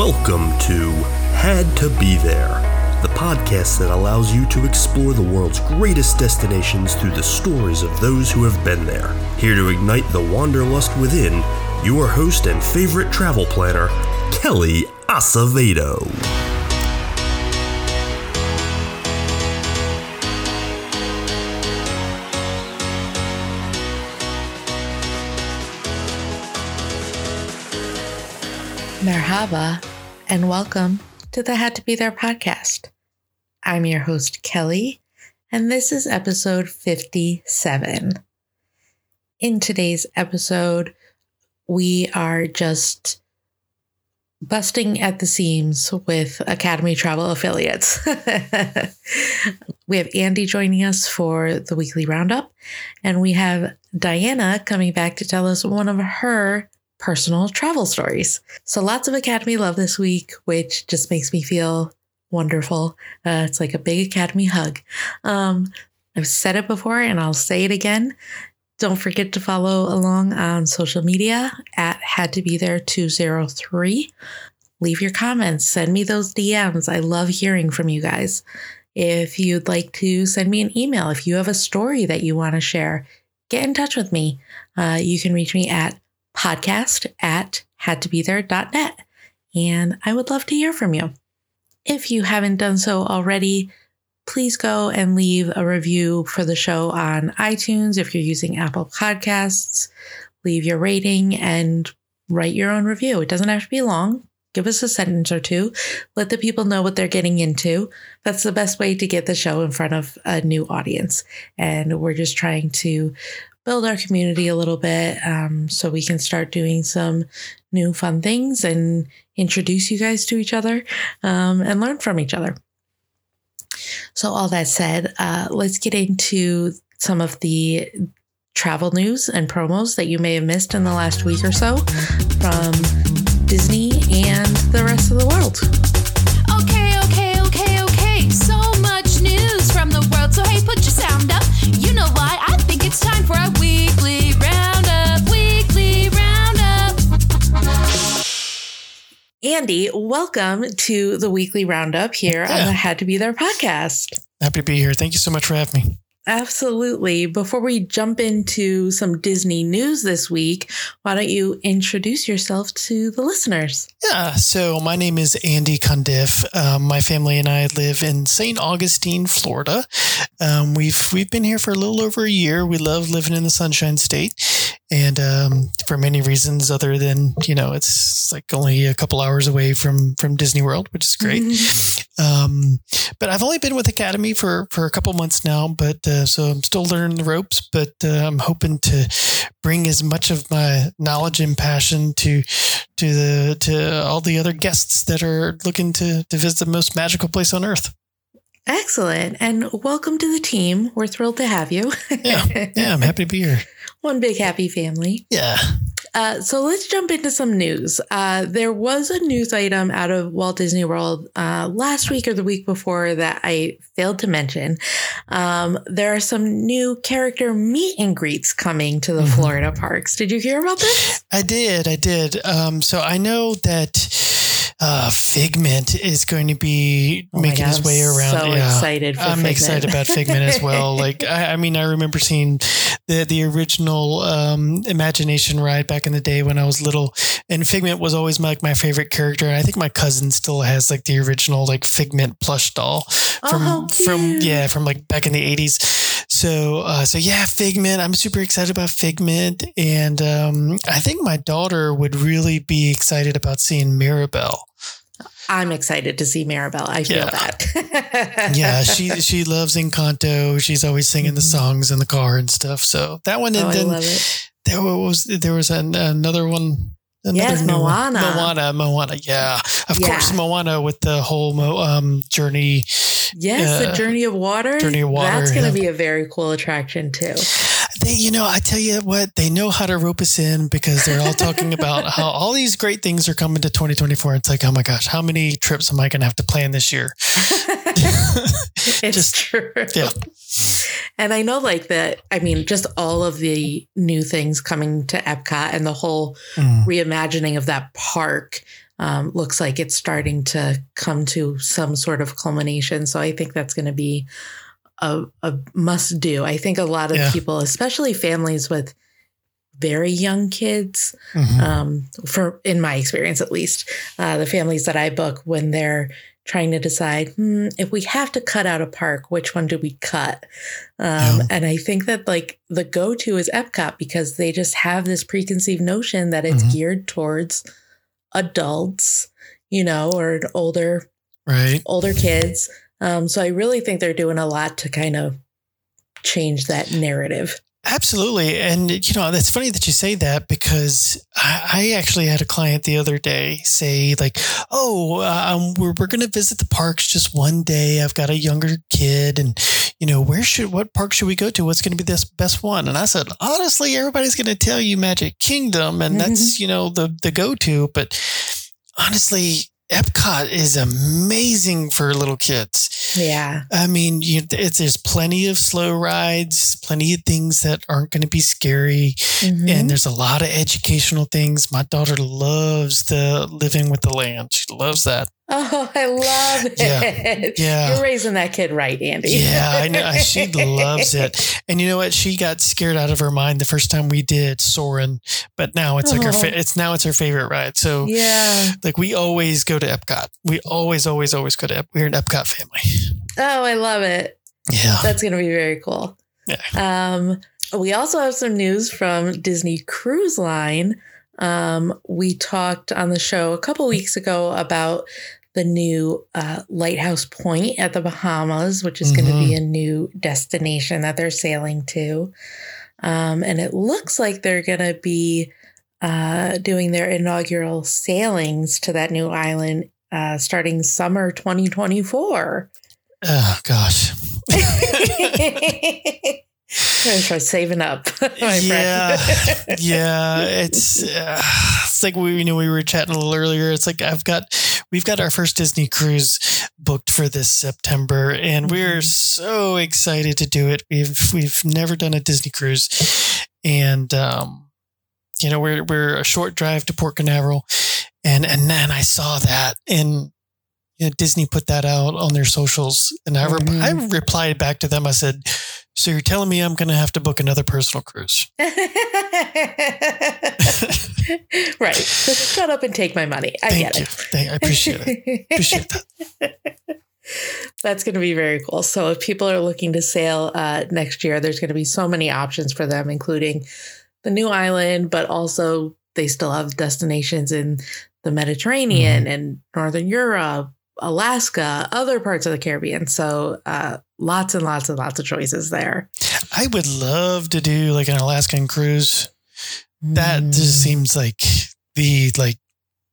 Welcome to Had to Be There, the podcast that allows you to explore the world's greatest destinations through the stories of those who have been there. Here to ignite the wanderlust within, your host and favorite travel planner, Kelly Acevedo. Merhaba, and welcome to the Had to Be There podcast. I'm your host, Kelly, and this is episode 57. In today's episode, we are just busting at the seams with Academy Travel affiliates. we have Andy joining us for the weekly roundup, and we have Diana coming back to tell us one of her personal travel stories. So lots of Academy love this week, which just makes me feel wonderful. Uh, it's like a big Academy hug. Um, I've said it before and I'll say it again. Don't forget to follow along on social media at had to be there 203. Leave your comments, send me those DMs. I love hearing from you guys. If you'd like to send me an email, if you have a story that you want to share, get in touch with me. Uh, you can reach me at podcast at hadtobethere.net. And I would love to hear from you. If you haven't done so already, please go and leave a review for the show on iTunes. If you're using Apple Podcasts, leave your rating and write your own review. It doesn't have to be long. Give us a sentence or two. Let the people know what they're getting into. That's the best way to get the show in front of a new audience. And we're just trying to build our community a little bit um, so we can start doing some new fun things and introduce you guys to each other um, and learn from each other. So, all that said, uh, let's get into some of the travel news and promos that you may have missed in the last week or so from Disney and the rest of the world. Okay, okay, okay, okay. So much news from the world. So, hey, put your sound up. For our weekly roundup. Weekly roundup. Andy, welcome to the weekly roundup here on the Had to Be There podcast. Happy to be here. Thank you so much for having me. Absolutely. Before we jump into some Disney news this week, why don't you introduce yourself to the listeners? Yeah, so my name is Andy Cundiff. Um, my family and I live in St. Augustine, Florida. Um, we've we've been here for a little over a year. We love living in the Sunshine State, and um, for many reasons other than you know it's like only a couple hours away from from Disney World, which is great. Um, but I've only been with Academy for for a couple months now, but uh, so I'm still learning the ropes. But uh, I'm hoping to bring as much of my knowledge and passion to to the to all the other guests that are looking to to visit the most magical place on earth. Excellent. And welcome to the team. We're thrilled to have you. Yeah, yeah, I'm happy to be here. One big happy family. Yeah, Uh, so let's jump into some news. Uh, there was a news item out of Walt Disney World uh, last week or the week before that I failed to mention. Um, there are some new character meet and greets coming to the Mhm. Florida parks. Did you hear about this? I did, I did. Um, so I know that uh, Figment is going to be Oh making his God, way I'm around. So Yeah. excited for I'm Figment. excited about Figment as well. Like, I, I mean, I remember seeing the the original um, Imagination ride back in the day when I was little, and Figment was always my, like my favorite character. And I think my cousin still has like the original like Figment plush doll from Oh, from yeah from like back in the eighties. So uh, so yeah, Figment. I'm super excited about Figment, and um, I think my daughter would really be excited about seeing Mirabel. I'm excited to see Mirabel. I feel Yeah. that. yeah, she she loves Encanto. She's always singing the Mhm. songs in the car and stuff. So that one, and I then love it. there was there was an, another one. Another Yes, new one. Moana. Moana, Moana. Yeah, of Yeah. course, Moana with the whole um, journey. Yes, the uh, Journey of Water. Journey of Water, That's going to yeah. be a very cool attraction too. They, you know, I tell you what, they know how to rope us in because they're all talking about how all these great things are coming to 2024. It's like, oh my gosh, how many trips am I going to have to plan this year? it's Just- true. Yeah. And I know, like, that, I mean, just all of the new things coming to Epcot and the whole Mm. reimagining of that park um, looks like it's starting to come to some sort of culmination. So I think that's going to be a, a must do. I think a lot of Yeah. people, especially families with very young kids, Mhm. um, for in my experience at least, uh, the families that I book when they're trying to decide hmm, if we have to cut out a park, which one do we cut? Um, Yeah. And I think that like the go to is Epcot because they just have this preconceived notion that it's Mhm. geared towards adults, you know, or older right. older kids. Um, so I really think they're doing a lot to kind of change that narrative. Absolutely. And, you know, it's funny that you say that because I, I actually had a client the other day say, like, oh, um, we're, we're going to visit the parks just one day. I've got a younger kid and, you know, where should, what park should we go to? What's going to be this best one? And I said, honestly, everybody's going to tell you Magic Kingdom and that's, you know, the, the go to. But honestly, Epcot is amazing for little kids. Yeah. I mean, you, it's, there's plenty of slow rides, plenty of things that aren't going to be scary, Mhm. and there's a lot of educational things. My daughter loves the living with the land. She loves that. oh, I love it. Yeah. Yeah. You're raising that kid right, Andy. Yeah, I know. She loves it. And you know what? She got scared out of her mind the first time we did Soarin', but now it's like her. Oh. Fa- it's now it's her favorite ride. So. Yeah. Like we always go to Epcot. We always, always, always go to Ep- we're an Epcot family. Oh, I love it. Yeah. That's going to be very cool. Yeah. Um, we also have some news from Disney Cruise Line. Um, we talked on the show a couple weeks ago about the new uh, Lighthouse Point at the Bahamas, which is going to be a new destination that they're sailing to. Um, and it looks like they're going to be uh, doing their inaugural sailings to that new island uh, starting summer 2024. Oh gosh. Gotta try saving up, my yeah, friend. yeah. It's uh, it's like we you know we were chatting a little earlier. It's like I've got we've got our first Disney cruise booked for this September, and we're Mhm. so excited to do it. We've we've never done a Disney cruise, and um, you know we're we're a short drive to Port Canaveral, and and then I saw that and. You know, Disney put that out on their socials, and I, rep- Mhm. I replied back to them. I said, "So you're telling me I'm going to have to book another personal cruise?" right. Just shut up and take my money. I Thank get you. it. Thank, I appreciate it. Appreciate that. That's going to be very cool. So, if people are looking to sail uh, next year, there's going to be so many options for them, including the new island, but also they still have destinations in the Mediterranean and Northern Europe, Alaska, other parts of the Caribbean. So, uh, lots and lots and lots of choices there. I would love to do like an Alaskan cruise. That just seems like the like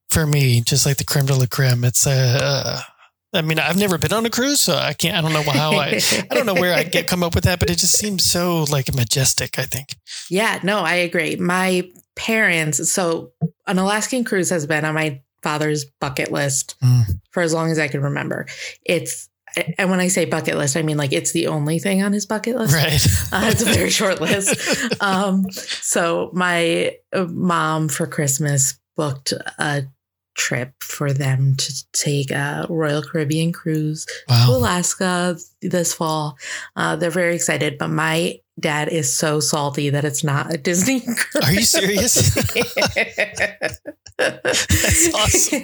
for me, just like the creme de la creme. It's uh, I mean, I've never been on a cruise, so I can't. I don't know how I. I don't know where I get come up with that, but it just seems so like majestic. I think. Yeah, no, I agree. My parents, so an Alaskan cruise has been on my father's bucket list Mm. for as long as I can remember. It's, and when I say bucket list, I mean like it's the only thing on his bucket list. Right. Uh, it's a very short list. Um, so my uh, mom for Christmas booked a trip for them to take a Royal Caribbean cruise to. Alaska this fall. Uh, they're very excited, but my dad is so salty that it's not a Disney cruise. Are you serious? That's awesome.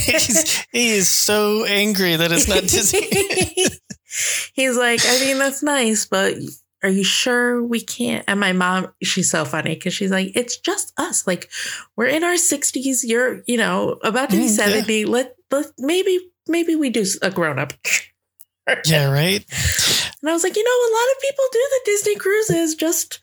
He's, he is so angry that it's not Disney. He's like, I mean, that's nice, but are you sure we can't? And my mom, she's so funny because she's like, it's just us. Like, we're in our 60s. You're, you know, about to be Mm, yeah. 70. Let, let maybe, maybe we do a grown up. yeah. Right. And I was like, you know, a lot of people do the Disney cruises just,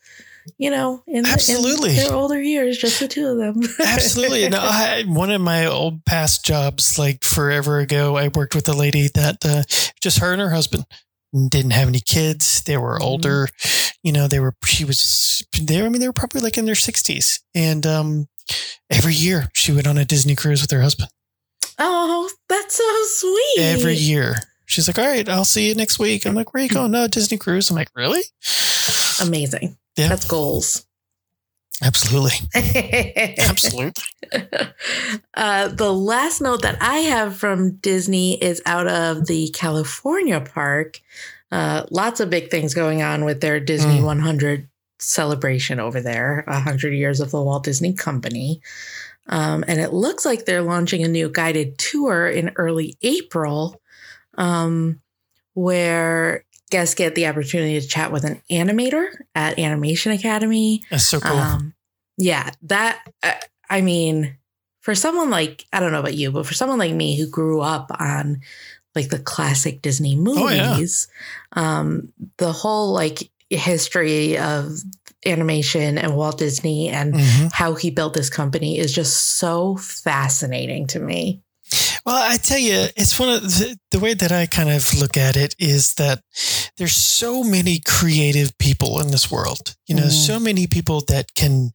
you know, in, the- in Absolutely. their older years, just the two of them. Absolutely. No, I, one of my old past jobs, like forever ago, I worked with a lady that uh, just her and her husband didn't have any kids. They were Mhm. older. You know, they were, she was, there. I mean, they were probably like in their 60s. And um, every year she went on a Disney cruise with her husband. oh, that's so sweet. Every year. She's like, all right, I'll see you next week. I'm like, where are you going? No, Disney cruise. I'm like, really? Amazing. Yeah. That's goals. Absolutely. Absolutely. Uh, the last note that I have from Disney is out of the California park. Uh, lots of big things going on with their Disney Mm. 100 celebration over there, 100 years of the Walt Disney Company. Um, and it looks like they're launching a new guided tour in early April um, where guests get the opportunity to chat with an animator at Animation Academy. That's so cool. Um, yeah, that uh, I mean, for someone like I don't know about you, but for someone like me who grew up on like the classic Disney Oh, yeah. movies, um, the whole like history of animation and Walt Disney and Mhm. how he built this company is just so fascinating to me. Well, I tell you, it's one of the, the way that I kind of look at it is that there's so many creative people in this world. You know, Mhm. so many people that can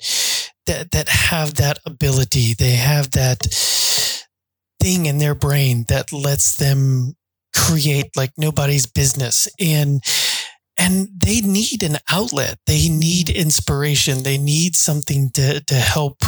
that that have that ability. They have that thing in their brain that lets them create like nobody's business and and they need an outlet. They need inspiration. They need something to to help,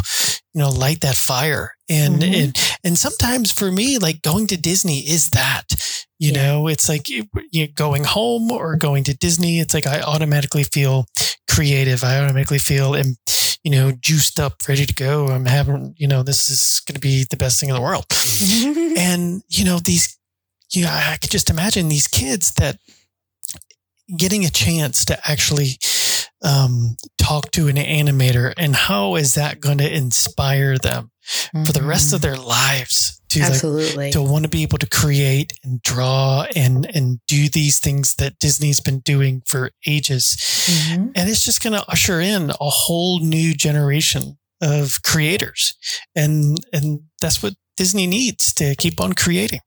you know, light that fire. And Mhm. and and sometimes for me, like going to Disney is that. You Yeah. know, it's like you you going home or going to Disney. It's like I automatically feel creative. I automatically feel, um, you know, juiced up, ready to go. I'm having, you know, this is going to be the best thing in the world. And you know, these, you know, I could just imagine these kids that getting a chance to actually um, talk to an animator and how is that going to inspire them for the rest of their lives to like, to want to be able to create and draw and and do these things that Disney's been doing for ages. Mhm. And it's just going to usher in a whole new generation of creators. And and that's what Disney needs to keep on creating.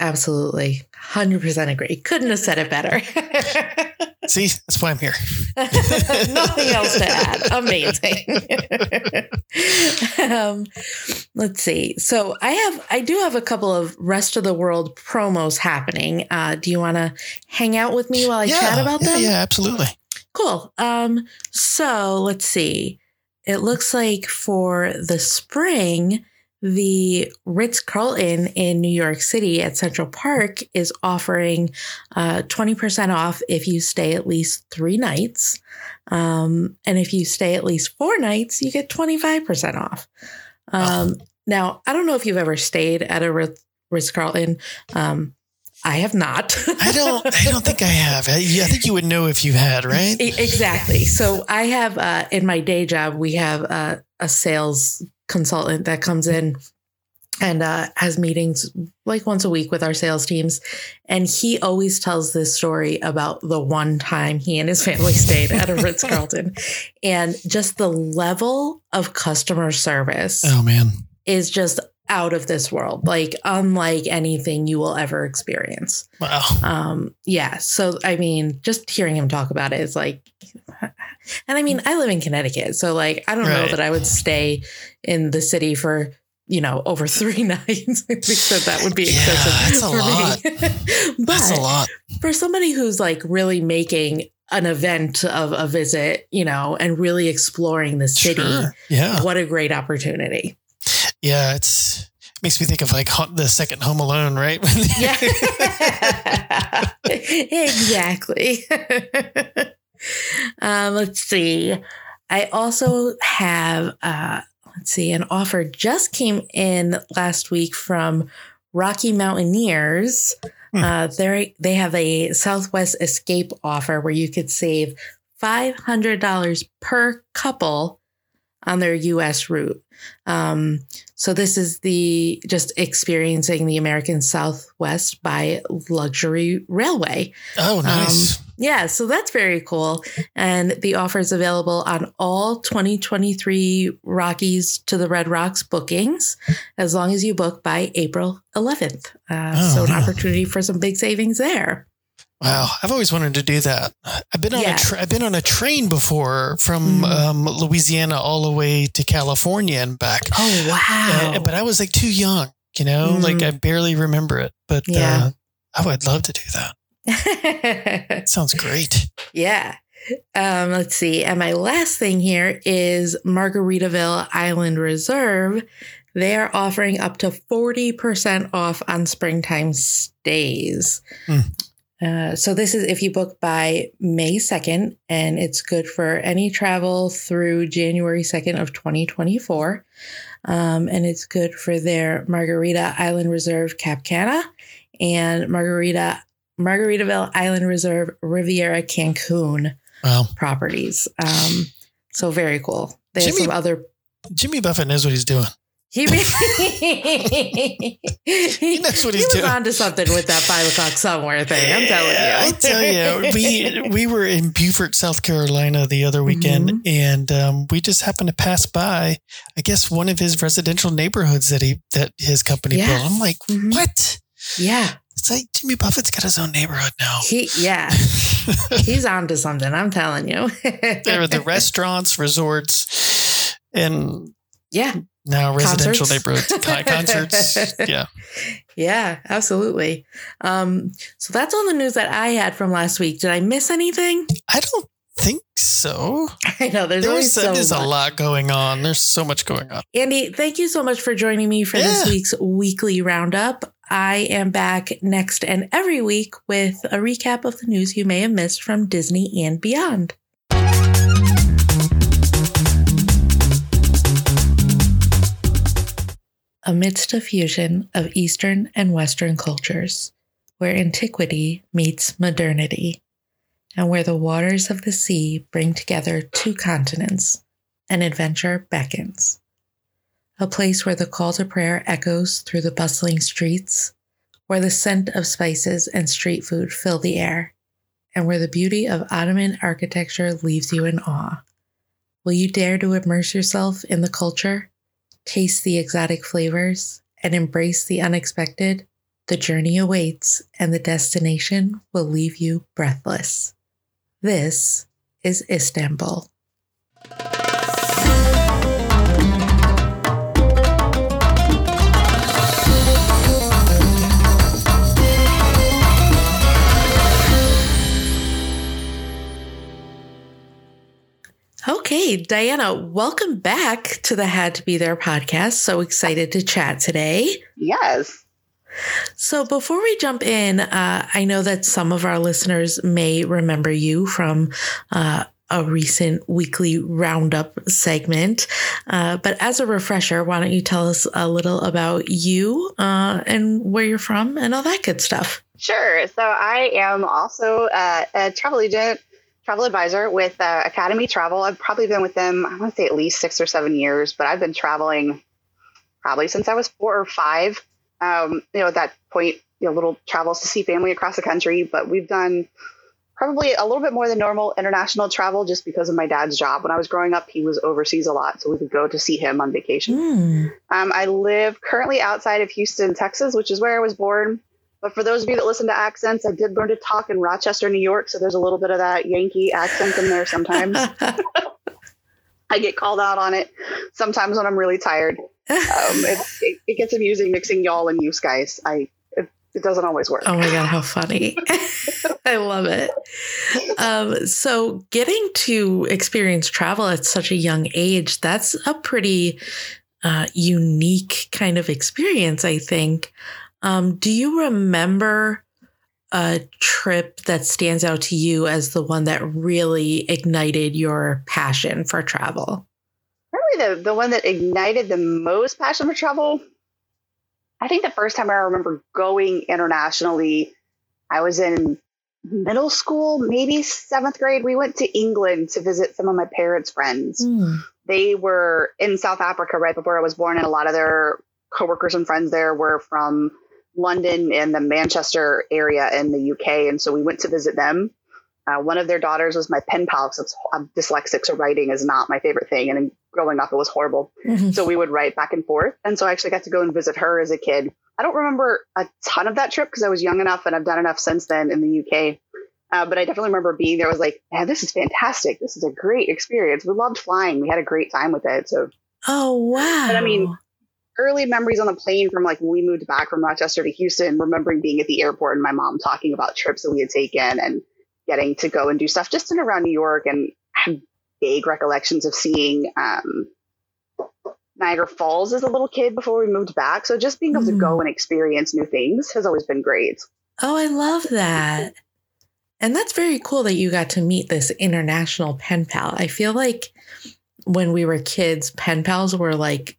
Absolutely. 100% agree. Couldn't have said it better. See, that's why I'm here. Nothing else to add. Amazing. um, let's see. So I have, I do have a couple of rest of the world promos happening. Uh, do you want to hang out with me while I chat about yeah, them? Yeah, absolutely. Cool. Um, so let's see. It looks like for the spring, the Ritz Carlton in New York City at Central Park is offering uh, 20% off if you stay at least three nights. Um, and if you stay at least four nights, you get 25% off. Um, Now, I don't know if you've ever stayed at a Ritz Carlton. Um, I have not. I don't. I don't think I have. I, I think you would know if you had, right? Exactly. So I have uh, in my day job, we have uh, a sales consultant that comes in and uh, has meetings like once a week with our sales teams. And he always tells this story about the one time he and his family stayed at a Ritz Carlton and just the level of customer service Oh man. is just out of this world, like unlike anything you will ever experience. Wow. Um, yeah. So, I mean, just hearing him talk about it is like, and I mean, I live in Connecticut. So, like, I don't know that I would stay in the city for, you know, over three nights. I think that that would be Yeah, excessive that's a for lot. me. but That's a lot. for somebody who's like really making an event of a visit, you know, and really exploring the city, Sure. Yeah. what a great opportunity. Yeah. It's makes me think of like the second Home Alone, right? Yeah. exactly. um, let's see. I also have, uh, let's see, an offer just came in last week from Rocky Mountaineers. Hmm. Uh, they they have a Southwest Escape offer where you could save five hundred dollars per couple on their U.S. route. Um, so this is the just experiencing the American Southwest by luxury railway. oh, nice. Yeah, so that's very cool. And the offer is available on all 2023 Rockies to the Red Rocks bookings as long as you book by April 11th. Uh, Oh, so, an wow. opportunity for some big savings there. Wow. I've always wanted to do that. I've been on Yeah. a tra- I've been on a train before from Mhm. um, Louisiana all the way to California and back. Oh, wow. Uh, but I was like too young, you know, like Mm. I barely remember it. But Yeah. uh, I would love to do that. Sounds great. yeah. Um, let's see. And my last thing here is Margaritaville Island Reserve. They are offering up to 40% off on springtime stays. Hmm. Uh, so this is if you book by May 2nd, and it's good for any travel through January 2nd of 2024. Um, and it's good for their Margarita Island Reserve Cap Cana and Margarita Margaritaville Island Reserve Riviera Cancun Wow. properties. Um, so very cool. They have Jimmy- some other. Jimmy Buffett knows what he's doing. He, he, knows what he's he he's was doing. onto something with that five o'clock somewhere thing. I'm telling you. I tell you, we we were in Beaufort, South Carolina the other weekend, Mhm. and um, we just happened to pass by. I guess one of his residential neighborhoods that he that his company Yes. built. I'm like, Mhm. what? yeah, It's like Jimmy Buffett's got his own neighborhood now. he yeah he's onto something. I'm telling you. there are the restaurants, resorts, and yeah, now residential Concerts. neighborhoods, Con- concerts. Yeah, yeah, absolutely. Um, so that's all the news that I had from last week. Did I miss anything? I don't think so. I know there's There's, so there's a lot going on. There's so much going on. Andy, thank you so much for joining me for this week's weekly roundup. I am back next and every week with a recap of the news you may have missed from Disney and beyond. Amidst a fusion of Eastern and Western cultures, where antiquity meets modernity, and where the waters of the sea bring together two continents, an adventure beckons. A place where the call to prayer echoes through the bustling streets, where the scent of spices and street food fill the air, and where the beauty of Ottoman architecture leaves you in awe. Will you dare to immerse yourself in the culture, taste the exotic flavors, and embrace the unexpected? The journey awaits, and the destination will leave you breathless. This is Istanbul. Okay, Diana, welcome back to the Had to Be There podcast. So excited to chat today. Yes. So, before we jump in, uh, I know that some of our listeners may remember you from uh, a recent weekly roundup segment. Uh, but as a refresher, why don't you tell us a little about you uh, and where you're from and all that good stuff? Sure. So I am also uh, a travel agent, travel advisor with uh, Academy Travel. I've probably been with them, I want to say at least six or seven years, but I've been traveling probably since I was four or five. Um, you know, at that point, you know, little travels to see family across the country, but we've done probably a little bit more than normal international travel just because of my dad's job. When I was growing up, he was overseas a lot, so we could go to see him on vacation. Hmm. Um, I live currently outside of Houston, Texas, which is where I was born. But for those of you that listen to accents, I did learn to talk in Rochester, New York. So there's a little bit of that Yankee accent in there sometimes. I get called out on it sometimes when I'm really tired. Um, it, it, it gets amusing mixing y'all and you guys. I it, it doesn't always work. Oh my God, how funny. I love it. Um, so, getting to experience travel at such a young age, that's a pretty uh, unique kind of experience, I think. Um, do you remember a trip that stands out to you as the one that really ignited your passion for travel? Probably the, the one that ignited the most passion for travel. I think the first time I remember going internationally, I was in middle school, maybe seventh grade. We went to England to visit some of my parents' friends. Hmm. They were in South Africa right before I was born, and a lot of their coworkers and friends there were from London and the Manchester area in the UK. And so we went to visit them. Uh, one of their daughters was my pen pal because I'm dyslexic, so writing is not my favorite thing. And growing up, it was horrible. Mhm. So we would write back and forth. And so I actually got to go and visit her as a kid. I don't remember a ton of that trip because I was young enough and I've done enough since then in the UK. Uh, but I definitely remember being there. I was like, man, this is fantastic. This is a great experience. We loved flying. We had a great time with it. So Oh, wow. But I mean, early memories on the plane from like when we moved back from Rochester to Houston, remembering being at the airport and my mom talking about trips that we had taken and getting to go and do stuff just in around New York and have vague recollections of seeing um, Niagara Falls as a little kid before we moved back. So just being able to Mm. go and experience new things has always been great. Oh, I love that. And that's very cool that you got to meet this international pen pal. I feel like when we were kids, pen pals were like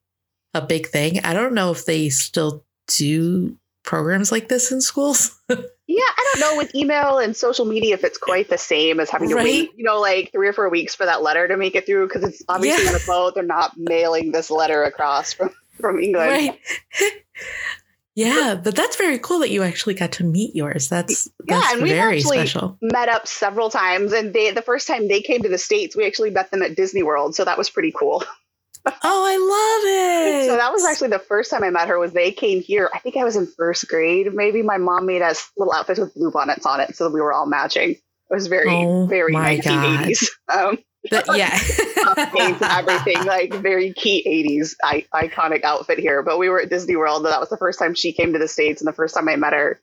a big thing. I don't know if they still do programs like this in schools. Yeah, I don't know with email and social media if it's quite the same as having to Right. wait, you know, like three or four weeks for that letter to make it through because it's obviously Yeah. on a boat. They're not mailing this letter across from from England. right. yeah, but that's very cool that you actually got to meet yours. That's Yeah, that's and we've very actually- special. Met up several times, and they the first time they came to the states, we actually met them at Disney World, so that was pretty cool. Oh, I love it. So that was actually the first time I met her. Was they came here? I think I was in first grade. Maybe my mom made us little outfits with blue bonnets on it, so we were all matching. It was very, Oh very my 1980s. Um, But yeah. everything, like very key 80s I- iconic outfit here. But we were at Disney World, that was the first time she came to the States and the first time I met her.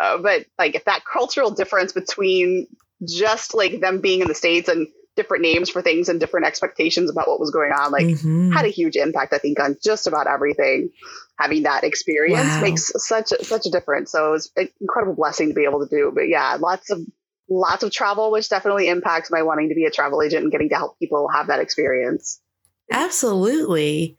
Uh, but like if that cultural difference between just like them being in the States and different names for things and different expectations about what was going on, like Mhm. had a huge impact, I think, on just about everything. Having that experience Wow. makes such a, such a difference. So it was an incredible blessing to be able to do. But yeah, lots of lots of travel, which definitely impacts my wanting to be a travel agent and getting to help people have that experience. Absolutely.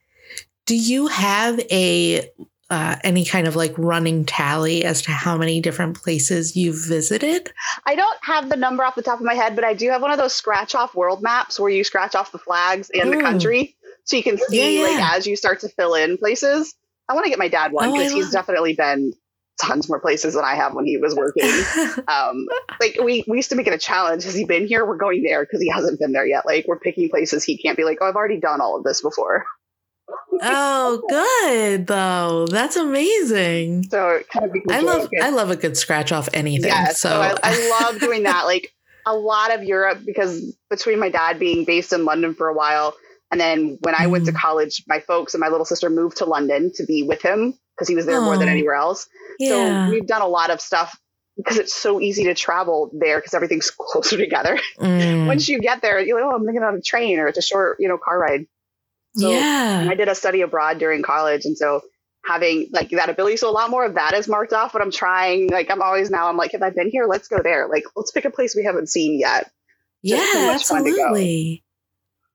Do you have a uh, any kind of like running tally as to how many different places you've visited? I don't have the number off the top of my head, but I do have one of those scratch off world maps where you scratch off the flags and the Mm. country, so you can see Yeah, like as you start to fill in places. I want to get my dad one because he's definitely been tons more places than I have when he was working. um, like we, we used to make it a challenge. Has he been here? We're going there because he hasn't been there yet. Like we're picking places he can't be like, oh, I've already done all of this before. Oh, good though. That's amazing. So it kind of becomes I love. I love a good scratch off anything. Yeah, so so I, I love doing that. Like a lot of Europe because between my dad being based in London for a while, and then when I went to Mm. college, my folks and my little sister moved to London to be with him because he was there more than Oh. anywhere else. yeah. So we've done a lot of stuff because it's so easy to travel there because everything's closer together. Mm. Once you get there, you're like, oh, I'm thinking on a train or it's a short, you know, car ride. So yeah. I did a study abroad during college, and so having like that ability, so a lot more of that is marked off. But I'm trying, like, I'm always now, I'm like, if I've been here, let's go there. Like, let's pick a place we haven't seen yet. Yeah, just so much fun to go. absolutely.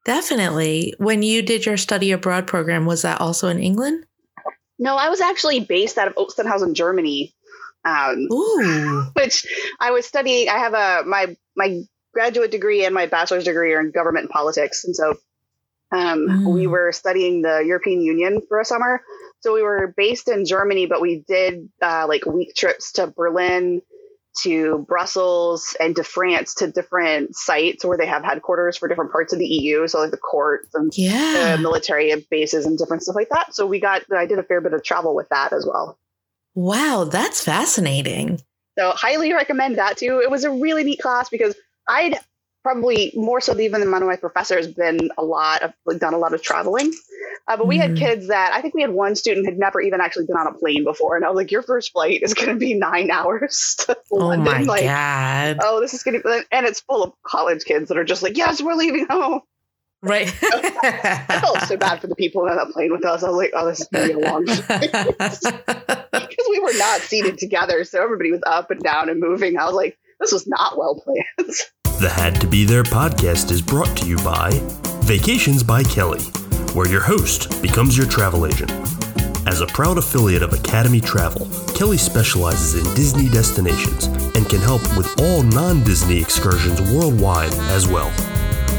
Definitely. When you did your study abroad program, was that also in England? No, I was actually based out of Ostenhausen, Germany. Um, Ooh. which I was studying. I have a my my graduate degree and my bachelor's degree are in government and politics, and so um, Mm. we were studying the European Union for a summer. So we were based in Germany, but we did uh, like week trips to Berlin, to Brussels, and to France to different sites where they have headquarters for different parts of the EU. So like the courts and Yeah. the military bases and different stuff like that. So we got I did a fair bit of travel with that as well. Wow, that's fascinating. So highly recommend that too. It was a really neat class because I'd probably more so even than one of my professors been a lot of like, done a lot of traveling. Uh, but we had Mhm. kids that I think we had one student had never even actually been on a plane before, and I was like, "Your first flight is going to be nine hours to Oh London." my like, god. oh, this is going to, and it's full of college kids that are just like, "Yes, we're leaving home." Right. I felt so bad for the people on that plane with us. I was like, "Oh, this is going to be a long because we were not seated together, so everybody was up and down and moving. I was like, "This was not well planned." The Had to Be There podcast is brought to you by Vacations by Kelly, where your host becomes your travel agent. As a proud affiliate of Academy Travel, Kelly specializes in Disney destinations and can help with all non Disney excursions worldwide as well.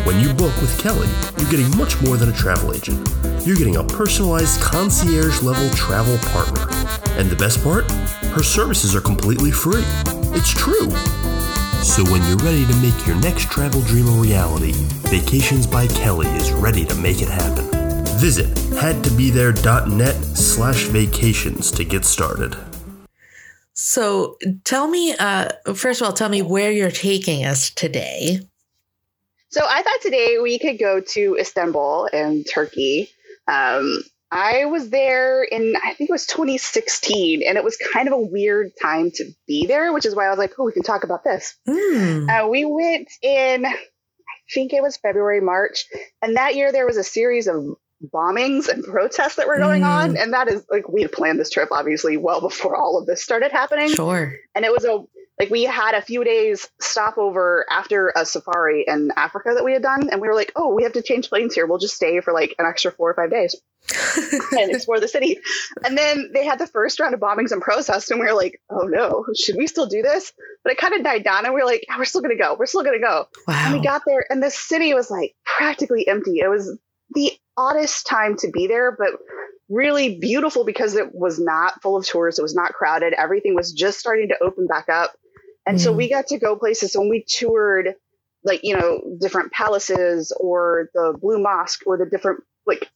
When you book with Kelly, you're getting much more than a travel agent. You're getting a personalized concierge level travel partner. And the best part? Her services are completely free. It's true. So when you're ready to make your next travel dream a reality, Vacations by Kelly is ready to make it happen. Visit hadtobethere.net slash vacations to get started. so tell me, uh, first of all, tell me where you're taking us today. So I thought today we could go to Istanbul in Turkey. Um, I was there in, I think it was 2016, and it was kind of a weird time to be there, which is why I was like, oh, we can talk about this. Mm. Uh, we went in, I think it was February, March, and that year there was a series of bombings and protests that were going on. And that is like, we had planned this trip obviously well before all of this started happening. Sure. And it was a, like we had a few days stopover after a safari in Africa that we had done, and we were like, "Oh, we have to change planes here. We'll just stay for like an extra four or five days and explore the city." And then they had the first round of bombings and protests, and we were like, "Oh no, should we still do this?" But it kind of died down, and we were like, "Yeah, "We're still gonna go. We're still gonna go." And we got there, and the city was like practically empty. It was the oddest time to be there, but really beautiful because it was not full of tourists. It was not crowded. Everything was just starting to open back up. And so Mm. we got to go places and we toured, like, you know, different palaces or the Blue Mosque or the different, like,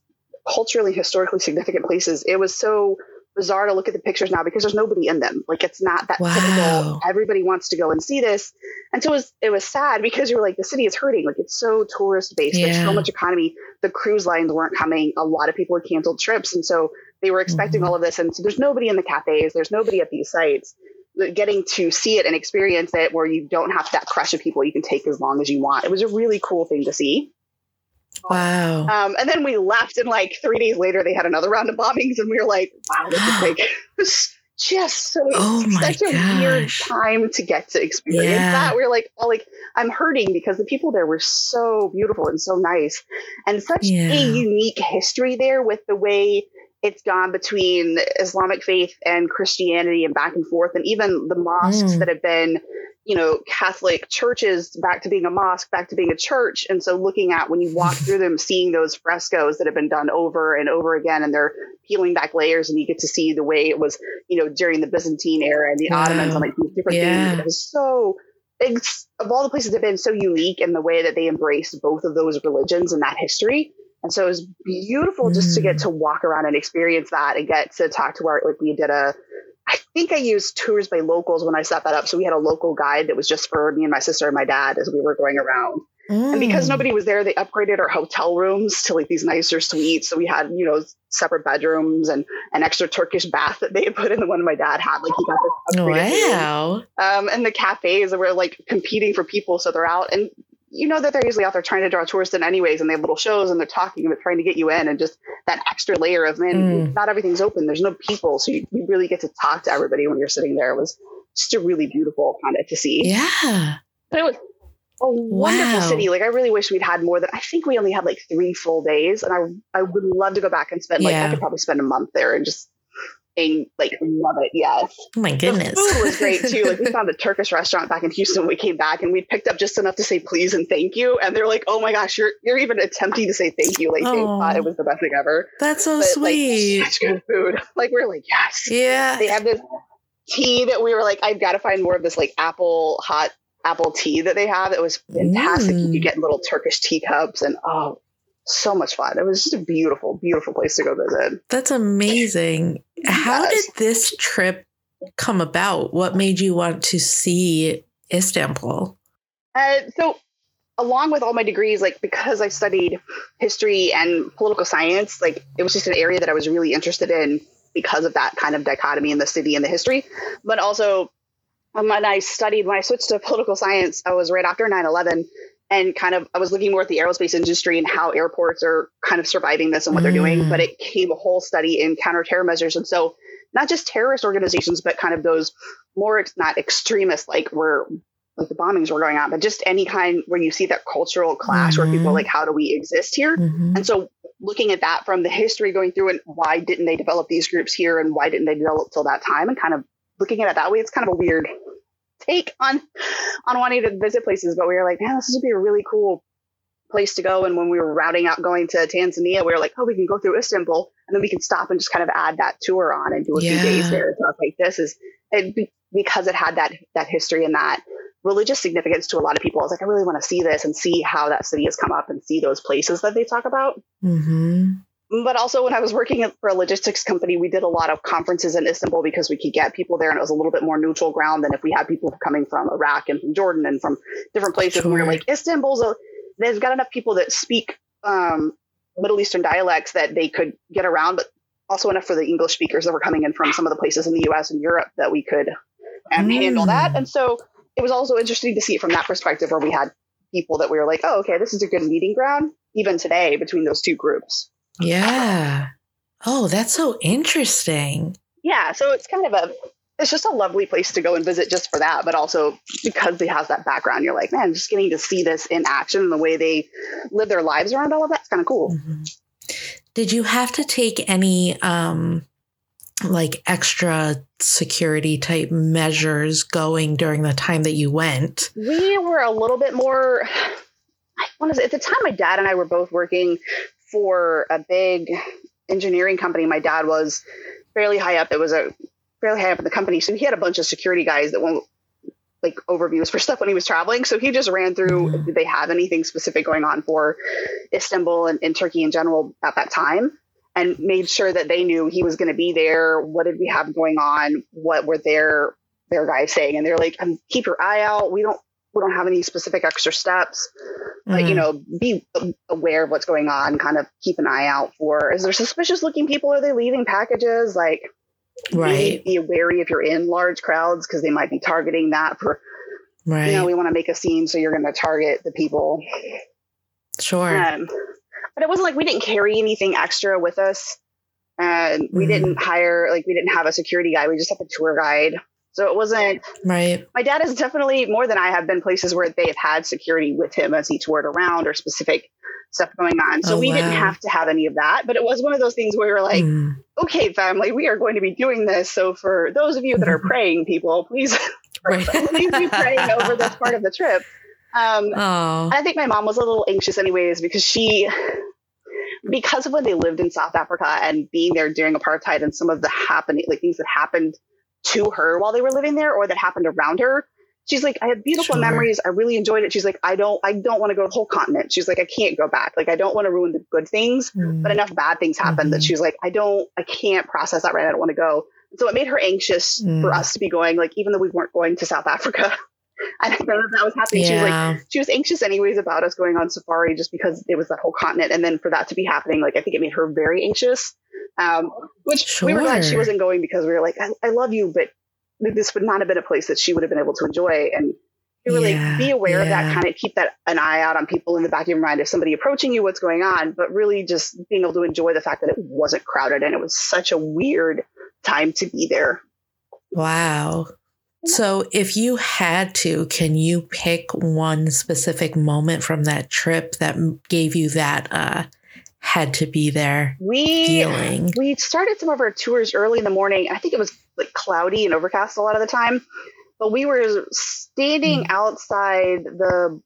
culturally, historically significant places. It was so bizarre to look at the pictures now because there's nobody in them. Like, it's not that Wow. typical, everybody wants to go and see this. And so it was, it was sad because you were like, the city is hurting. Like, it's so tourist based. There's so much economy. The cruise lines weren't coming. A lot of people had canceled trips. And so they were expecting Mhm. all of this. And so there's nobody in the cafes, there's nobody at these sites. Getting to see it and experience it where you don't have that crush of people you can take as long as you want. It was a really cool thing to see. Wow. Um, and then we left, and like three days later, they had another round of bombings, and we were like, wow, this is like, just so Oh such a weird time to get to experience Yeah. that. We are like, oh, like, I'm hurting because the people there were so beautiful and so nice, and such Yeah. a unique history there with the way it's gone between Islamic faith and Christianity and back and forth, and even the mosques Mm. that have been, you know, Catholic churches back to being a mosque, back to being a church. And so looking at when you walk through them, seeing those frescoes that have been done over and over again, and they're peeling back layers, and you get to see the way it was, you know, during the Byzantine era and the Wow. Ottomans and like these different Yeah. things. It was so. It's, of all the places that have been so unique in the way that they embrace both of those religions and that history. And so it was beautiful just to get Mm. to walk around and experience that and get to talk to our, like, we did a, I think I used tours by locals when I set that up. So we had a local guide that was just for me and my sister and my dad as we were going around. And because Mm. nobody was there, they upgraded our hotel rooms to like these nicer suites. So we had, you know, separate bedrooms and an extra Turkish bath that they had put in the one my dad had. Like he got this upgraded Wow. um, and the cafes were like competing for people. So they're out and you know that they're usually out there trying to draw tourists in anyways, and they have little shows and they're talking about trying to get you in and just that extra layer of man, Mm. not everything's open. There's no people. So you, you really get to talk to everybody when you're sitting there. It was just a really beautiful kind of to see. Yeah. But it was a wonderful Wow. city. Like I really wish we'd had more than I think we only had like three full days. And I I would love to go back and spend like Yeah. I could probably spend a month there and just and like love it. Yes. Oh my goodness. The food was great too. Like we found a Turkish restaurant back in Houston when we came back and we picked up just enough to say please and thank you. And they're like, oh my gosh, you're you're even attempting to say thank you. Like they thought it was the best thing ever. That's so But sweet. like such good food. Like we are like, yes. yeah. They have this tea that we were like, I've got to find more of this like apple hot apple tea that they have. It was fantastic. You Mm. could get little Turkish teacups and oh so much fun. It was just a beautiful, beautiful place to go visit. That's amazing. How Yes. did this trip come about? What made you want to see Istanbul? Uh, so, along with all my degrees, like because I studied history and political science, like it was just an area that I was really interested in because of that kind of dichotomy in the city and the history. But also, um, when I studied, when I switched to political science, I was right after 9 11 and kind of I was looking more at the aerospace industry and how airports are kind of surviving this and what they're doing. Mm. But it came a whole study in counterterror measures. And so, not just terrorist organizations, but kind of those more ex- not extremist, like where like the bombings were going on, but just any kind where you see that cultural clash where people are Mhm. like, how do we exist here? Mhm. And so looking at that from the history going through and why didn't they develop these groups here and why didn't they develop till that time and kind of looking at it that way, it's kind of a weird take on on wanting to visit places, but we were like, man, this would be a really cool place to go. And when we were routing out going to Tanzania, we were like, oh, we can go through Istanbul and then we can stop and just kind of add that tour on and do a Yeah. few days there. And stuff like this is it, because it had that that history and that religious significance to a lot of people. I was like, I really want to see this and see how that city has come up and see those places that they talk about. Mhm. But also, when I was working for a logistics company, we did a lot of conferences in Istanbul because we could get people there, and it was a little bit more neutral ground than if we had people coming from Iraq and from Jordan and from different places. And we were like, Istanbul's a, they've got enough people that speak um, Middle Eastern dialects that they could get around, but also enough for the English speakers that were coming in from some of the places in the US and Europe that we could um, Mm. handle that. And so it was also interesting to see it from that perspective where we had people that we were like, oh, okay, this is a good meeting ground, even today between those two groups. Yeah. Oh, that's so interesting. Yeah, so it's kind of a it's just a lovely place to go and visit just for that, but also because it has that background, you're like, man, just getting to see this in action and the way they live their lives around all of that's kind of cool. Mhm. Did you have to take any um like extra security type measures going during the time that you went? We were a little bit more. I want to say at the time, my dad and I were both working for a big engineering company. My dad was fairly high up. It was a fairly high up in the company, so he had a bunch of security guys that went like overviews for stuff when he was traveling. So he just ran through. Mhm. Did they have anything specific going on for Istanbul and, and Turkey in general at that time? And made sure that they knew he was going to be there. What did we have going on? What were their their guys saying? And they're like, um, "Keep your eye out. We don't we don't have any specific extra steps, but you Mhm. know, be aware of what's going on. Kind of keep an eye out for is there suspicious looking people? Are they leaving packages? Like, right, be, be wary if you're in large crowds because they might be targeting that for right, you know we want to make a scene, so you're going to target the people. sure. Um, but it wasn't like we didn't carry anything extra with us. And we Mhm. didn't hire, like, we didn't have a security guy. We just had a tour guide. So it wasn't, right. my dad has definitely, more than I have been places where they have had security with him as he toured around or specific stuff going on. So Oh, we didn't have to have any of that. But it was one of those things where we were like, Mm, okay, family, we are going to be doing this. So for those of you that are praying, people, please, right. please be praying over this part of the trip. Um, oh, I think my mom was a little anxious, anyways, because she, because of when they lived in South Africa and being there during apartheid and some of the happening, like things that happened to her while they were living there or that happened around her. She's like, I have beautiful Sure. memories. I really enjoyed it. She's like, I don't, I don't want to go to the whole continent. She's like, I can't go back. Like, I don't want to ruin the good things, Mm, but enough bad things happened that Mhm. she's like, I don't, I can't process that right. I don't want to go. So it made her anxious for Mm. us to be going, like, even though we weren't going to South Africa. I didn't know that, that was happening. She was like, she was anxious anyways about us going on safari just because it was that whole continent and then for that to be happening like i think it made her very anxious um, which we were glad she wasn't going because we were like I, I love you but this would not have been a place that she would have been able to enjoy. And were Yeah, be aware of that. kind of keep that an eye out on people in the back of your mind if somebody approaching you what's going on but really just being able to enjoy the fact that it wasn't crowded and it was such a weird time to be there. Wow. So, if you had to, can you pick one specific moment from that trip that gave you that uh, had to be there we we started some of our tours early in the morning. I think it was like cloudy and overcast a lot of the time, but we were standing mm. outside the.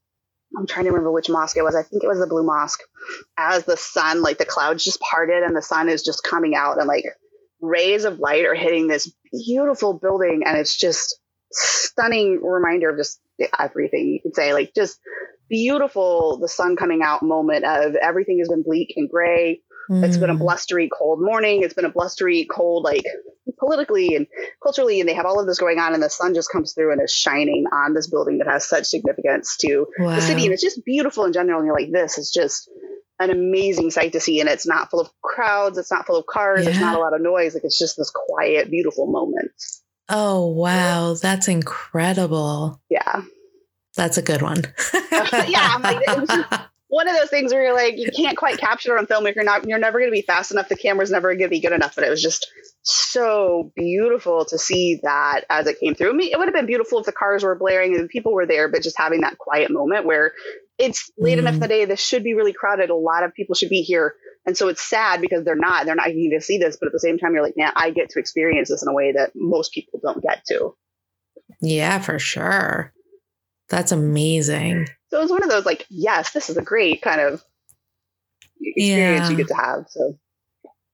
I'm trying to remember which mosque it was. I think it was the Blue Mosque. As the sun, like the clouds just parted and the sun is just coming out and like rays of light are hitting this beautiful building and it's just stunning reminder of just everything you could say like just beautiful the sun coming out moment of everything has been bleak and gray it's been a Mm, blustery, cold morning. It's been a blustery, cold, like politically and culturally, and they have all of this going on, and the sun just comes through and is shining on this building that has such significance to wow. the city, and it's just beautiful in general. And you're like, this is just an amazing sight to see, and it's not full of crowds, it's not full of cars, there's Yeah. not a lot of noise. Like it's just this quiet, beautiful moment. Oh, wow. That's incredible. Yeah, That's a good one. Yeah, I'm like, it was just- one of those things where you're like, you can't quite capture it on film. If you're not, you're never going to be fast enough. The camera's never going to be good enough. But it was just so beautiful to see that as it came through. I mean, it would have been beautiful if the cars were blaring and people were there, but just having that quiet moment where it's late enough in mm. the day. This should be really crowded. A lot of people should be here. And so it's sad because they're not. They're not getting to see this. But at the same time, you're like, man, I get to experience this in a way that most people don't get to. yeah, for sure. That's amazing. So it was one of those like, yes, this is a great kind of experience Yeah. you get to have. So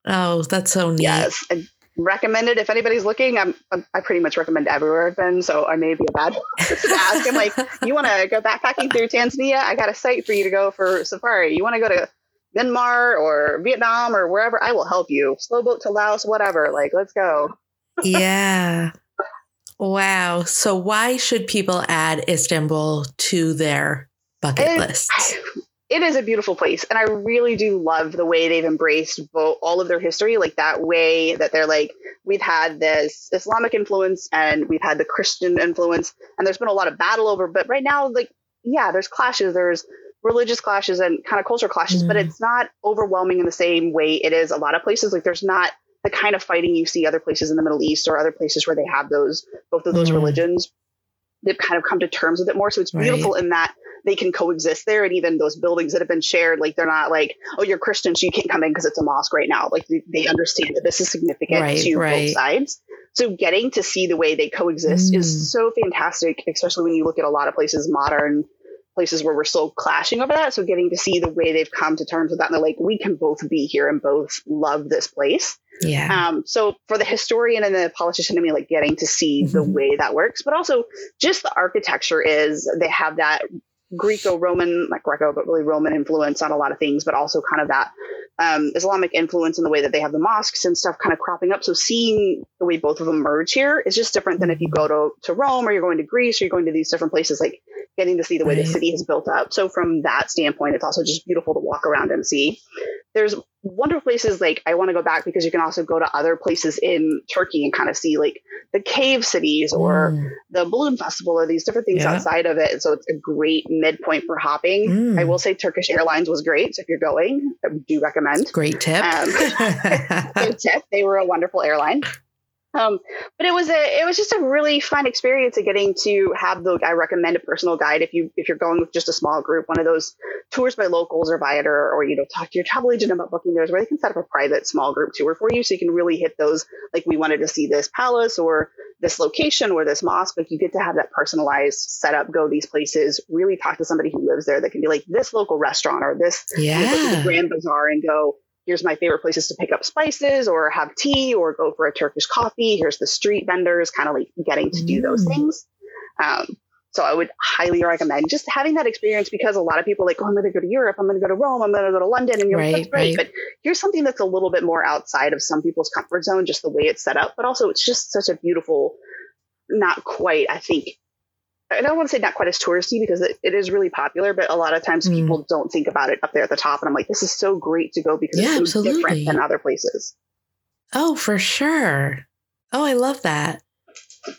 Oh, that's so neat. yes, I recommend it if anybody's looking. I'm, I'm I pretty much recommend everywhere I've been. So I may be a bad person to ask. I'm like, you want to go backpacking through Tanzania? I got a site for you to go for safari. You want to go to Myanmar or Vietnam or wherever? I will help you. Slow boat to Laos, whatever. Like, let's go. yeah. Wow. So why should people add Istanbul to their bucket It- lists? it is a beautiful place and i really do love the way they've embraced both all of their history like that way that they're like we've had this islamic influence and we've had the christian influence and there's been a lot of battle over but right now like yeah there's clashes there's religious clashes and kind of culture clashes but Mm. it's not overwhelming in the same way it is a lot of places like there's not the kind of fighting you see other places in the middle east or other places where they have those both of those Mm. religions they've kind of come to terms with it more so it's Right. beautiful in that they can coexist there and even those buildings that have been shared like they're not like oh you're christian so you can't come in because it's a mosque right now like they, they understand that this is significant Right, to right. both sides so getting to see the way they coexist Mm. is so fantastic especially when you look at a lot of places modern places where we're still clashing over that so getting to see the way they've come to terms with that and they're like we can both be here and both love this place Yeah. um, so for the historian and the politician, I mean, like getting to see the Mhm. way that works, but also just the architecture is they have that Greco-Roman, not Greco, but really Roman influence on a lot of things, but also kind of that um, Islamic influence in the way that they have the mosques and stuff kind of cropping up. So seeing the way both of them merge here is just different than if you go to, to Rome or you're going to Greece or you're going to these different places, like getting to see the way the city is built up. So from that standpoint, it's also just beautiful to walk around and see. There's wonderful places like I want to go back because you can also go to other places in Turkey and kind of see like the cave cities or Mm. the balloon festival or these different things Yeah. outside of it. And so it's a great midpoint for hopping. Mm. I will say Turkish Airlines was great. So if you're going, I do recommend. Great tip. Um, Good tip. They were a wonderful airline. Um, but it was a it was just a really fun experience of getting to have the I recommend a personal guide if you if you're going with just a small group, one of those tours by locals or Viator or you know talk to your travel agent about booking theirs where they can set up a private small group tour for you so you can really hit those like we wanted to see this palace or this location or this mosque like you get to have that personalized setup go these places really talk to somebody who lives there that can be like this local restaurant or this you know, the. Grand Bazaar and go, here's my favorite places to pick up spices or have tea or go for a Turkish coffee. Here's the street vendors, kind of like getting to do those Mm. things. Um, so I would highly recommend just having that experience because a lot of people are like, oh, I'm going to go to Europe, I'm going to go to Rome, I'm going to go to London, and you're like, that's great. right. But here's something that's a little bit more outside of some people's comfort zone, just the way it's set up. But also, it's just such a beautiful, not quite, I think, I don't want to say not quite as touristy because it, it is really popular, but a lot of times Mm. people don't think about it up there at the top. And I'm like, this is so great to go because Yeah, it's so absolutely. different than other places. Oh, for sure. Oh, I love that.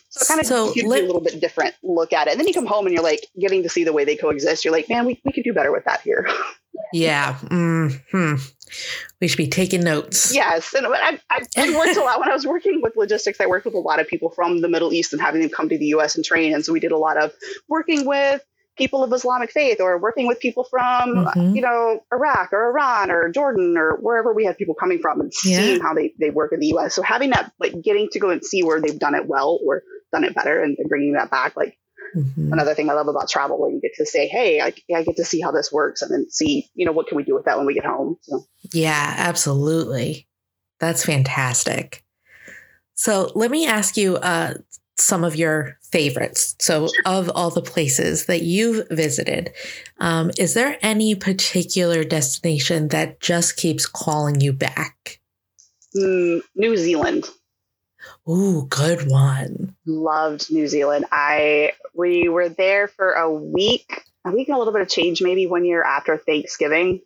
So it kind of So gives let- you a little bit different look at it. And then you come home and you're like getting to see the way they coexist. You're like, man, we, we could do better with that here. Yeah. hmm We should be taking notes. yes. And I, I, I worked a lot when I was working with logistics. I worked with a lot of people from the Middle East and having them come to the US and train. And so we did a lot of working with people of Islamic faith or working with people from, Mhm. you know, Iraq or Iran or Jordan or wherever we had people coming from and Yeah. seeing how they, they work in the US. So having that, like getting to go and see where they've done it well or done it better and, and bringing that back, like Mhm. another thing I love about travel where you get to say, Hey, I, I get to see how this works and then see, you know, what can we do with that when we get home? So Yeah, absolutely. That's fantastic. So let me ask you uh, some of your favorites. So, of all the places that you've visited, um, is there any particular destination that just keeps calling you back? mm, New Zealand. Ooh, good one. loved New Zealand. I we were there for a week, a week and a little bit of change, maybe one year after Thanksgiving.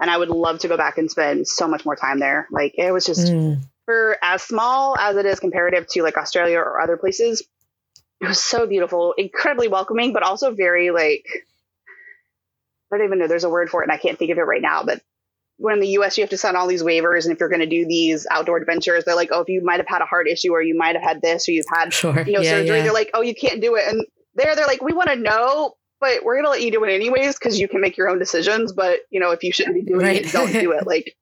And I would love to go back and spend so much more time there. Like it was just Mm, for as small as it is comparative to like Australia or other places, it was so beautiful, incredibly welcoming, but also very like I don't even know there's a word for it and I can't think of it right now, but when in the US you have to sign all these waivers and if you're going to do these outdoor adventures, they're like, oh, if you might have had a heart issue or you might have had this or you've had sure. you know, yeah, surgery, yeah. they're like, oh, you can't do it. And there, they're like, we want to know, but we're going to let you do it anyways because you can make your own decisions. But, you know, if you shouldn't be doing Right. it, don't do it. Like,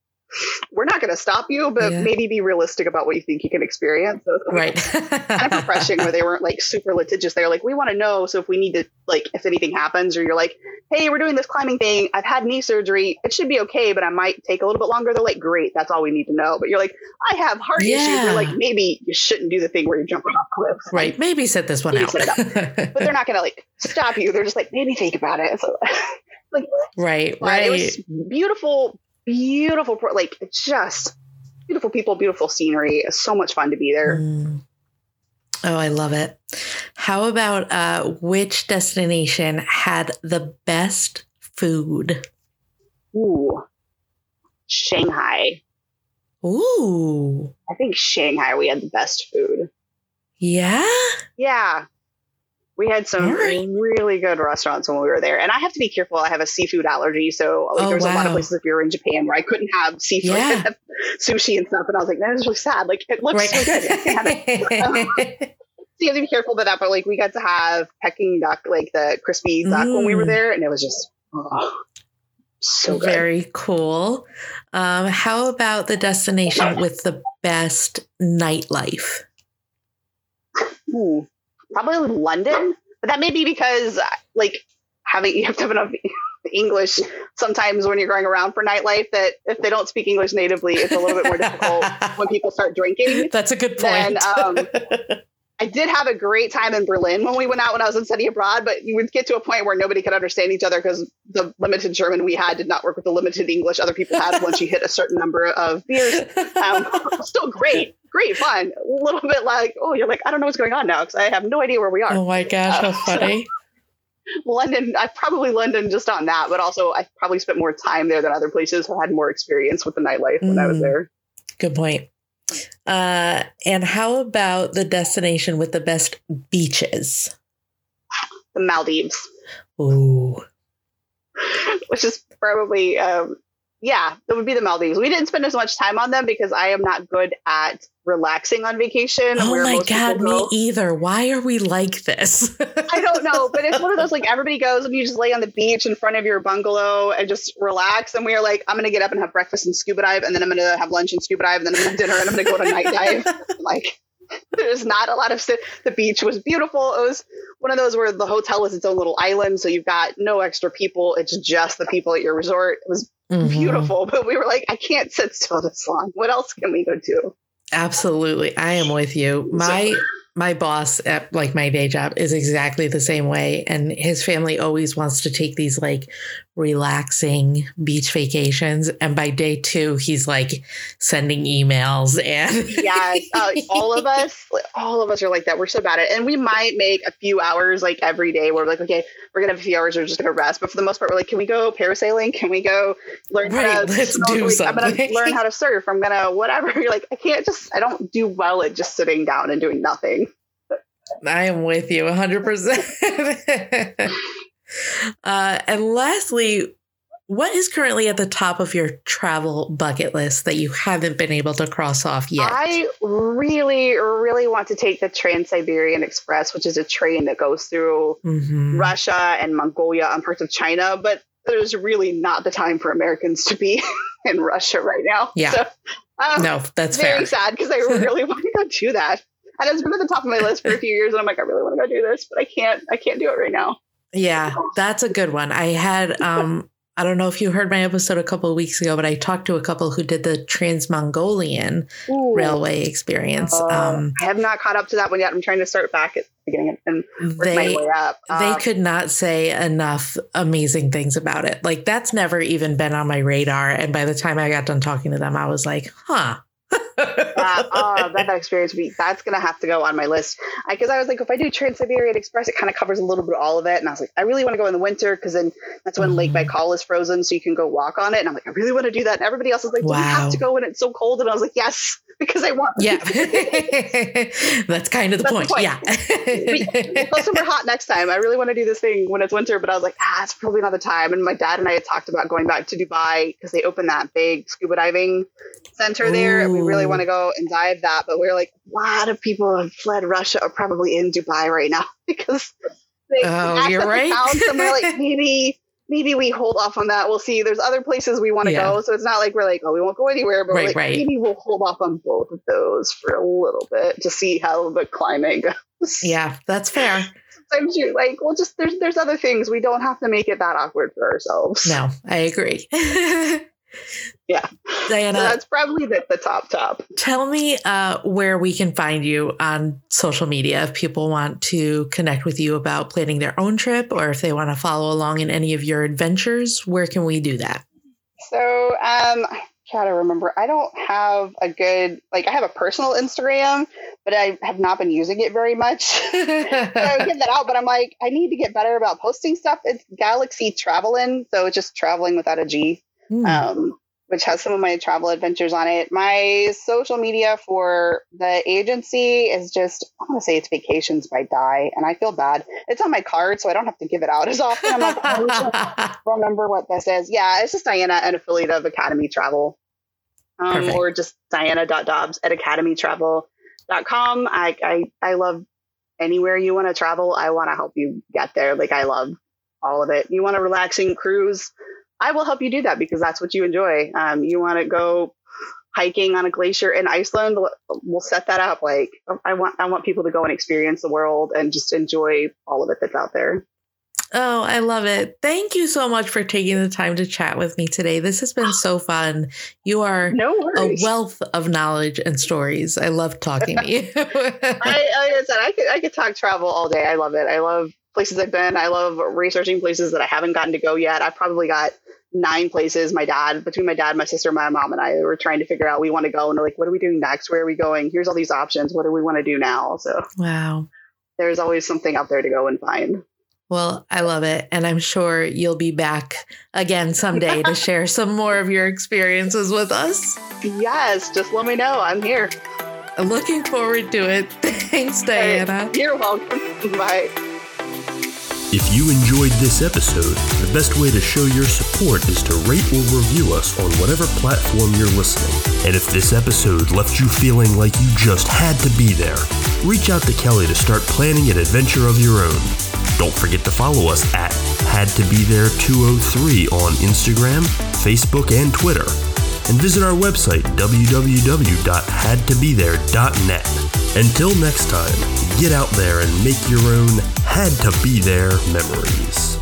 we're not going to stop you, but Yeah. maybe be realistic about what you think you can experience. So right. kind of refreshing where they weren't like super litigious. They're like, we want to know. So if we need to, like, if anything happens or you're like, hey, we're doing this climbing thing. I've had knee surgery. It should be okay, but I might take a little bit longer. They're like, great. That's all we need to know. But you're like, I have heart issues. Yeah. They're like, maybe you shouldn't do the thing where you're jumping off cliffs. right. Maybe set this one out. but they're not going to like stop you. They're just like, maybe think about it. So, like, right. Right. it was beautiful, beautiful, like just beautiful people, beautiful scenery. It's so much fun to be there. Mm. Oh, I love it. How about uh, which destination had the best food? Ooh, Shanghai. Ooh. I think Shanghai we had the best food. Yeah. Yeah. We had some All right. really good restaurants when we were there. And I have to be careful. I have a seafood allergy. So like, Oh, there's a lot of places if you're in Japan where I couldn't have seafood, Yeah. sushi and stuff. And I was like, that is really sad. Like it looks so good. It. So you have to be careful about that. But like we got to have Peking duck, like the crispy duck when we were Mm. there. And it was just oh, so good. Very cool. Um, how about the destination with the best nightlife? Ooh, probably London, but that may be because like having you have to have enough English sometimes when you're going around for nightlife that if they don't speak English natively, it's a little bit more difficult when people start drinking. That's a good Then, point. um, I did have a great time in Berlin when we went out when I was in study abroad, but you would get to a point where nobody could understand each other because the limited German we had did not work with the limited English other people had once you hit a certain number of beers. Um, still great, great fun. A little bit like, oh, you're like, I don't know what's going on now because I have no idea where we are. oh my gosh, how Uh, funny. London, I probably London just on that, but also I probably spent more time there than other places. I had more experience with the nightlife when I was Mm. there. Good point. Uh, and how about the destination with the best beaches? The Maldives, Ooh. which is probably, um, yeah, it would be the Maldives. We didn't spend as much time on them because I am not good at relaxing on vacation. Oh my God, me go. either. Why are we like this? I don't know, but it's one of those like everybody goes and you just lay on the beach in front of your bungalow and just relax. And we are like, I'm gonna get up and have breakfast and scuba dive, and then I'm gonna have lunch and scuba dive, and then I'm gonna have dinner and I'm gonna go to night dive. like, there's not a lot of the beach was beautiful. It was one of those where the hotel is its own little island, so you've got no extra people. It's just the people at your resort. It was Mhm. beautiful, but we were like, I can't sit still this long. What else can we go do? Absolutely. I am with you. My my boss at like my day job is exactly the same way and his family always wants to take these like relaxing beach vacations and by day 2 he's like sending emails and yeah, uh, all of us, all of us are like that. We're so bad at it. And we might make a few hours like every day where we're like, okay, we're gonna have a few hours, we're just gonna rest. But for the most part, we're like, can we go parasailing? Can we go learn how to let's snorkel? do Like, I'm gonna something. learn how to surf. I'm gonna whatever. You're like, I can't just I don't do well at just sitting down and doing nothing. I am with you 100%. Uh, and lastly, what is currently at the top of your travel bucket list that you haven't been able to cross off yet? I really, really want to take the Trans Siberian Express, which is a train that goes through Mhm. Russia and Mongolia and parts of China, but there's really not the time for Americans to be in Russia right now. Yeah. So, um, No, that's very fair. sad because I really want to go do that. And it's been at the top of my list for a few years, and I'm like, I really want to go do this, but I can't. I can't do it right now. Yeah, that's a good one. I had um I don't know if you heard my episode a couple of weeks ago, but I talked to a couple who did the Trans Mongolian railway experience. Uh, Um I have not caught up to that one yet. I'm trying to start back at the beginning and work my they way up. they Um, could not say enough amazing things about it. Like that's never even been on my radar. And by the time I got done talking to them, I was like, huh. That, uh, that, that experience would be that's gonna have to go on my list. Because I, was like if I do Trans Siberian Express it kind of covers a little bit of all of it. And I was like I really want to go in the winter because then that's when Lake Mhm. Baikal is frozen so you can go walk on it. And I'm like I really want to do that. And everybody else is like well, you Wow. have to go when it's so cold. And I was like yes because I want yeah. that's kind of the That's the point. point. Yeah. Plus, super hot next time. I really want to do this thing when it's winter, but I was like, ah, it's probably not the time. And my dad and I had talked about going back to Dubai because they opened that big scuba diving center there, and we really want to go and dive that. But we are like, a lot of people have fled Russia are probably in Dubai right now because they Oh, you're right. town, so we're like, maybe. Maybe we hold off on that. We'll see. There's other places we want to Yeah. go, so it's not like we're like, oh, we won't go anywhere. But Right, like, right. maybe we'll hold off on both of those for a little bit to see how the climate goes yeah, that's fair. sometimes you're like, well, just there's there's other things. We don't have to make it that awkward for ourselves. No, I agree. Yeah. Diana, So that's probably the, the top top. Tell me uh, where we can find you on social media if people want to connect with you about planning their own trip or if they want to follow along in any of your adventures. Where can we do that? So um I try to remember. I don't have a good like I have a personal Instagram, but I have not been using it very much. so I get that out, but I'm like, I need to get better about posting stuff. It's Galaxy Travelin, so it's just traveling without a G. Hmm. um, which has some of my travel adventures on it. My social media for the agency is just, I want to say it's Vacations by Di, and I feel bad. It's on my card, so I don't have to give it out as often. I'm like, I remember what this is. Yeah, it's just Diana, an affiliate of Academy Travel. Um, or just diana.dobbs at academytravel.com. I, I, I love anywhere you want to travel. I want to help you get there. Like, I love all of it. You want a relaxing cruise? I will help you do that because that's what you enjoy. Um, you want to go hiking on a glacier in Iceland? We'll set that up. Like, I want, I want people to go and experience the world and just enjoy all of it that's out there. Oh, I love it. Thank you so much for taking the time to chat with me today. This has been so fun. You are No a wealth of knowledge and stories. I love talking to you. I, like I said, I could, I could talk travel all day. I love it. I love places I've been. I love researching places that I haven't gotten to go yet. I've probably got nine places. My dad, between my dad, my sister, my mom, and I were trying to figure out we want to go and like, what are we doing next? Where are we going? Here's all these options. What do we want to do now? So wow. there's always something out there to go and find. Well, I love it. And I'm sure you'll be back again someday to share some more of your experiences with us. Yes, just let me know. I'm here. Looking forward to it. Thanks, Diana. You're welcome. Bye. If you enjoyed this episode, the best way to show your support is to rate or review us on whatever platform you're listening. And if this episode left you feeling like you just had to be there, reach out to Kelly to start planning an adventure of your own. Don't forget to follow us at Had to Be There 203 on Instagram, Facebook, and Twitter. And visit our website www.hadtobethere.net. Until next time, get out there and make your own had to be there memories.